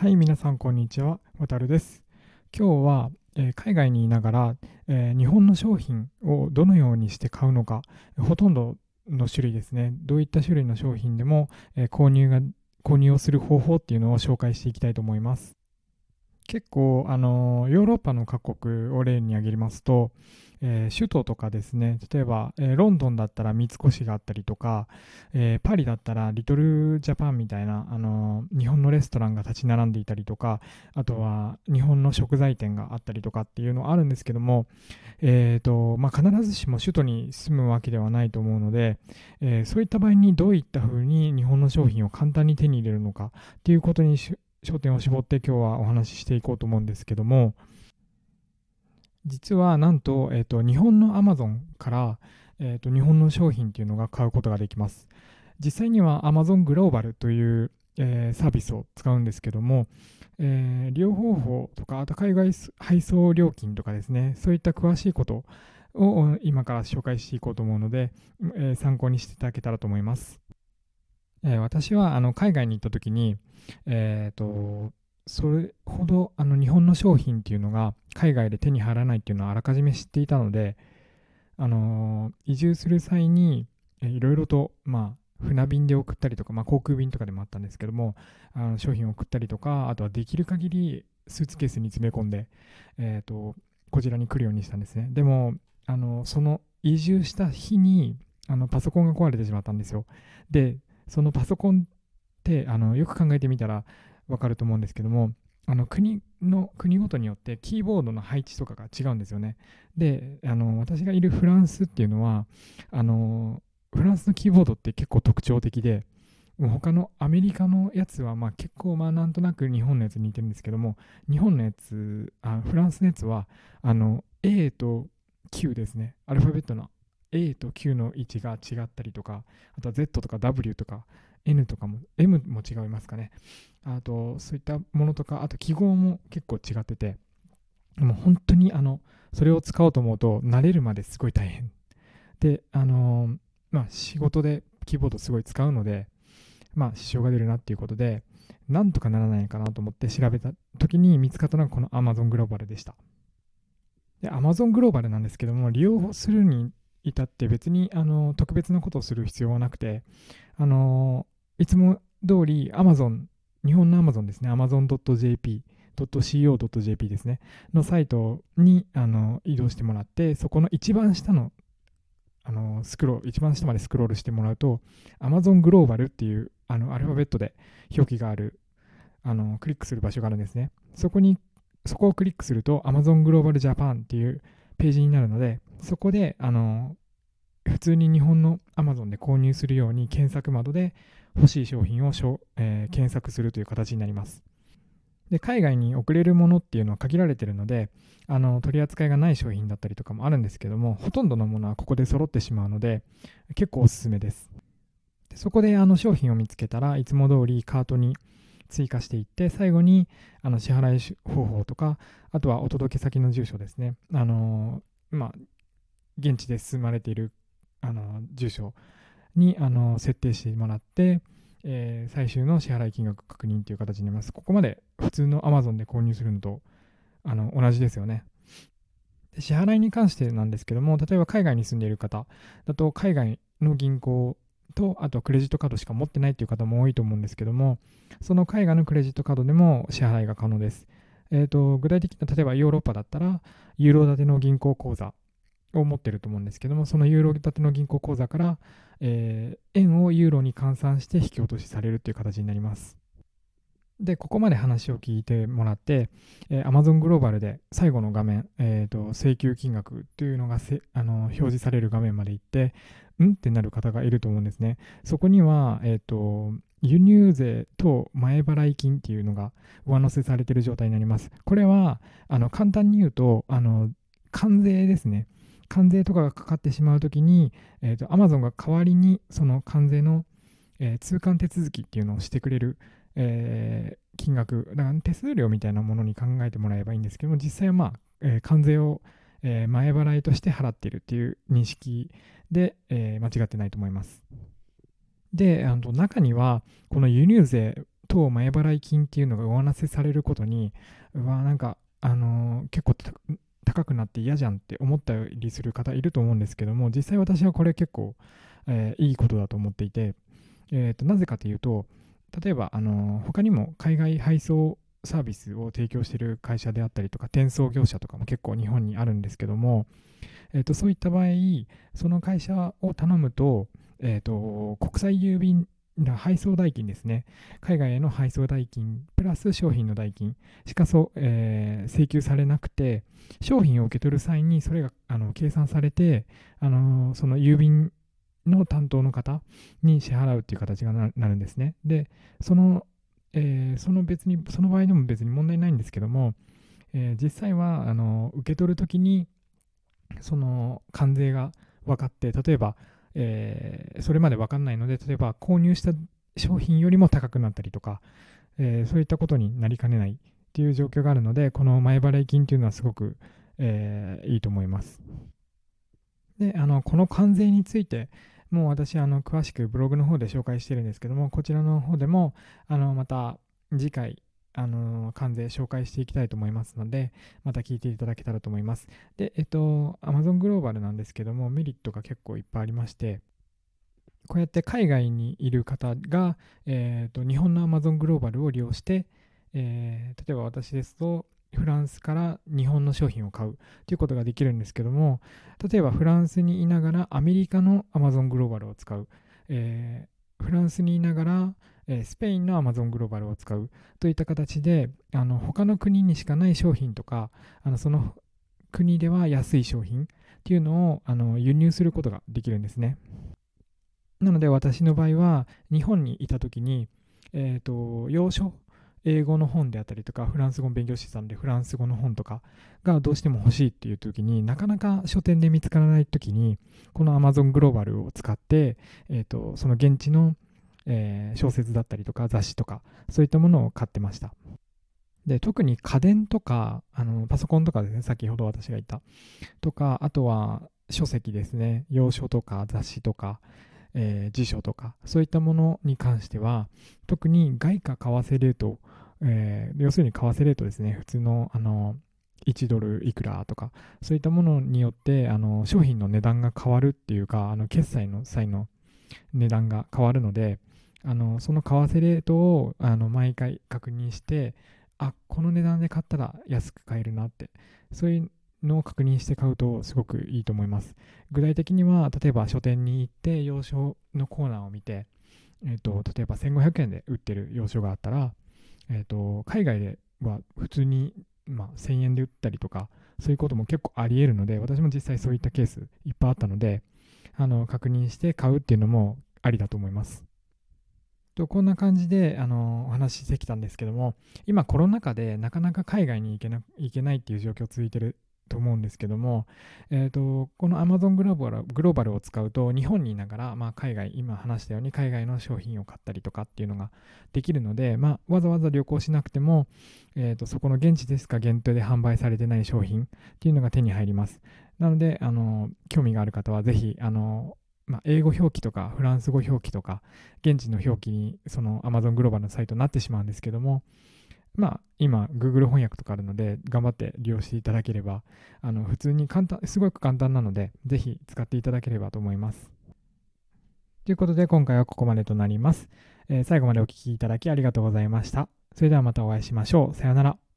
はい、皆さん、こんにちは。わたるです。今日は、えー海外にいながら、えー日本の商品をどのようにして買うのか、ほとんどの種類ですね、どういった種類の商品でも、えー購入が購入をする方法っていうのを紹介していきたいと思います。結構、あのヨーロッパの各国を例に挙げますと、えー首都とかですね、例えば、えーロンドンだったら三越があったりとか、えーパリだったらリトルジャパンみたいな、あの日本のレストランが立ち並んでいたりとか、あとは日本の食材店があったりとかっていうのはあるんですけども、えーとまあ、必ずしも首都に住むわけではないと思うので、えそういった場合にどういった風に日本の商品を簡単に手に入れるのかっていうことに焦点を絞って今日はお話ししていこうと思うんですけども実はなんと,、えーと日本の Amazon から、えーと日本の商品っていうのが買うことができます。実際には Amazon グローバルという、えーサービスを使うんですけども、えー利用方法とかあと海外配送料金とかですねそういった詳しいことを今から紹介していこうと思うので、えー参考にしていただけたらと思います、えー私はあの海外に行った時にえーとそれほどあの日本の商品っていうのが海外で手に入らないっていうのはあらかじめ知っていたので、あのー移住する際にいろいろと、まあ、船便で送ったりとか、まあ、航空便とかでもあったんですけどもあの商品を送ったりとかあとはできる限りスーツケースに詰め込んで、えー、とこちらに来るようにしたんですね。でもあのその移住した日にあのパソコンが壊れてしまったんですよ。でそのパソコンってあのよく考えてみたらわかると思うんですけどもあの国の国ごとによってキーボードの配置とかが違うんですよね。であの私がいるフランスっていうのはあのフランスのキーボードって結構特徴的で他のアメリカのやつはまあ結構まあなんとなく日本のやつに似てるんですけども日本のやつあフランスのやつはあの A と Q ですね。アルファベットの A と Q の位置が違ったりとかあとは Z とか W とか N とかも M も違いますかね。あとそういったものとかあと記号も結構違っててもう本当にあのそれを使おうと思うと慣れるまですごい大変。であのまあ仕事でキーボードすごい使うのでまあ支障が出るなっていうことでなんとかならないかなと思って調べた時に見つかったのがこの Amazon グローバルでした。で Amazon グローバルなんですけども利用するに至って別にあの特別なことをする必要はなくてあのいつも通り Amazon 日本の Amazon ですね。Amazon.jp .co.jp ですね。のサイトにあの移動してもらってそこの一番下のあのスクロール一番下までスクロールしてもらうと Amazon グローバルっていうあのアルファベットで表記があるあのクリックする場所があるんですね。そこにそこをクリックすると Amazon グローバルジャパンっていうページになるのでそこであの普通に日本の Amazon で購入するように検索窓で欲しい商品をしょ、えー検索するという形になります。で海外に送れるものっていうのは限られてるのであの取り扱いがない商品だったりとかもあるんですけどもほとんどのものはここで揃ってしまうので結構おすすめです。でそこであの商品を見つけたらいつも通りカートに追加していって最後にあの支払い方法とかあとはお届け先の住所ですね。あのまあ現地で住まれているあの住所にあの設定してもらって、えー最終の支払い金額確認という形になります。ここまで普通の Amazon で購入するのとあの同じですよねで。支払いに関してなんですけども、例えば海外に住んでいる方だと海外の銀行とあとクレジットカードしか持ってないという方も多いと思うんですけども、その海外のクレジットカードでも支払いが可能です。えー、と具体的な例えばヨーロッパだったらユーロ建ての銀行口座を持ってると思うんですけども、そのユーロ建ての銀行口座から、えー円をユーロに換算して引き落としされるという形になります。で、ここまで話を聞いてもらって、えー Amazon グローバルで最後の画面、えーと請求金額というのがあの表示される画面まで行って、うんってなる方がいると思うんですね。そこには、えーと輸入税と前払い金っていうのが上乗せされている状態になります。これはあの簡単に言うとあの関税ですね。関税とかがかかってしまうときに、えー、と Amazon が代わりにその関税の、えー通関手続きっていうのをしてくれる、えー金額、だから手数料みたいなものに考えてもらえばいいんですけども、実際は、まあえー関税を、えー前払いとして払っているっていう認識で、えー間違ってないと思います。で、あの中には、この輸入税等前払い金っていうのが上乗せされることに、うわ、なんか、あのー、結構高くなって嫌じゃんって思ったりする方いると思うんですけども、実際私はこれ結構、えー、いいことだと思っていて、えーと、なぜかというと、例えば、あのー、他にも海外配送サービスを提供している会社であったりとか、転送業者とかも結構日本にあるんですけども、えーと、そういった場合、その会社を頼むと、えーと、国際郵便配送代金ですね。海外への配送代金、プラス商品の代金しかそ、えー、請求されなくて、商品を受け取る際にそれがあの計算されて、あのー、その郵便の担当の方に支払うっていう形がなるんですね。で、その、えー、その別に、その場合でも別に問題ないんですけども、え実際はあの受け取るときにその関税が分かって、例えば、えー、それまで分かんないので、例えば購入した商品よりも高くなったりとか、えー、そういったことになりかねないっていう状況があるので、この前払い金っていうのはすごく、えー、いいと思います。で、あの、この関税について、もう私、あの、詳しくブログの方で紹介してるんですけども、こちらの方でも、あの、また次回、あの関税紹介していきたいと思いますので、また聞いていただけたらと思います。で、えっと、Amazon グローバルなんですけども、メリットが結構いっぱいありまして、こうやって海外にいる方が、えーと、日本の Amazon グローバルを利用して、えー、例えば私ですと、フランスから日本の商品を買うということができるんですけども、例えばフランスにいながらアメリカの Amazon グローバルを使う、えー、フランスにいながらえスペインの Amazon グローバルを使うといった形であの他の国にしかない商品とかあのその国では安い商品っていうのをあの輸入することができるんですね。なので私の場合は日本にいた時に、えっ、ー、と洋書英語の本であったりとかフランス語を勉強してたんでフランス語の本とかがどうしても欲しいっていう時になかなか書店で見つからない時にこの Amazon グローバルを使って、えーとその現地のえー、小説だったりとか雑誌とかそういったものを買ってました。で特に家電とかあのパソコンとかですね先ほど私が言った。とかあとは書籍ですね。洋書とか雑誌とか、えー、辞書とかそういったものに関しては特に外貨為替レート、えー、要するに為替レートですね普通のあの1ドルいくらとかそういったものによってあの商品の値段が変わるっていうかあの決済の際の値段が変わるのであのその為替レートをあの毎回確認してあこの値段で買ったら安く買えるなって。そういうのを確認して買うとすごくいいと思います。具体的には例えば書店に行って洋書のコーナーを見て、えーと、例えば1500円で売ってる洋書があったら、えーと、海外では普通に、まあ、1000円で売ったりとかそういうことも結構あり得るので私も実際そういったケースいっぱいあったのであの確認して買うっていうのもありだと思います。とこんな感じであのお話ししてきたんですけども今コロナ禍でなかなか海外に行けな行けないっていう状況続いてると思うんですけども、えーと、この Amazon グローバルグローバルを使うと日本にいながら、まあ、海外今話したように海外の商品を買ったりとかっていうのができるので、まあ、わざわざ旅行しなくても、えーと、そこの現地ですか限定で販売されてない商品っていうのが手に入ります。なのであの興味がある方はぜひあのまあ、英語表記とかフランス語表記とか現地の表記にその Amazon グローバルのサイトになってしまうんですけどもまあ今 Google 翻訳とかあるので頑張って利用していただければあの普通に簡単すごく簡単なのでぜひ使っていただければと思います。ということで今回はここまでとなります、えー、最後までお聴きいただきありがとうございました。それではまたお会いしましょう。さようなら。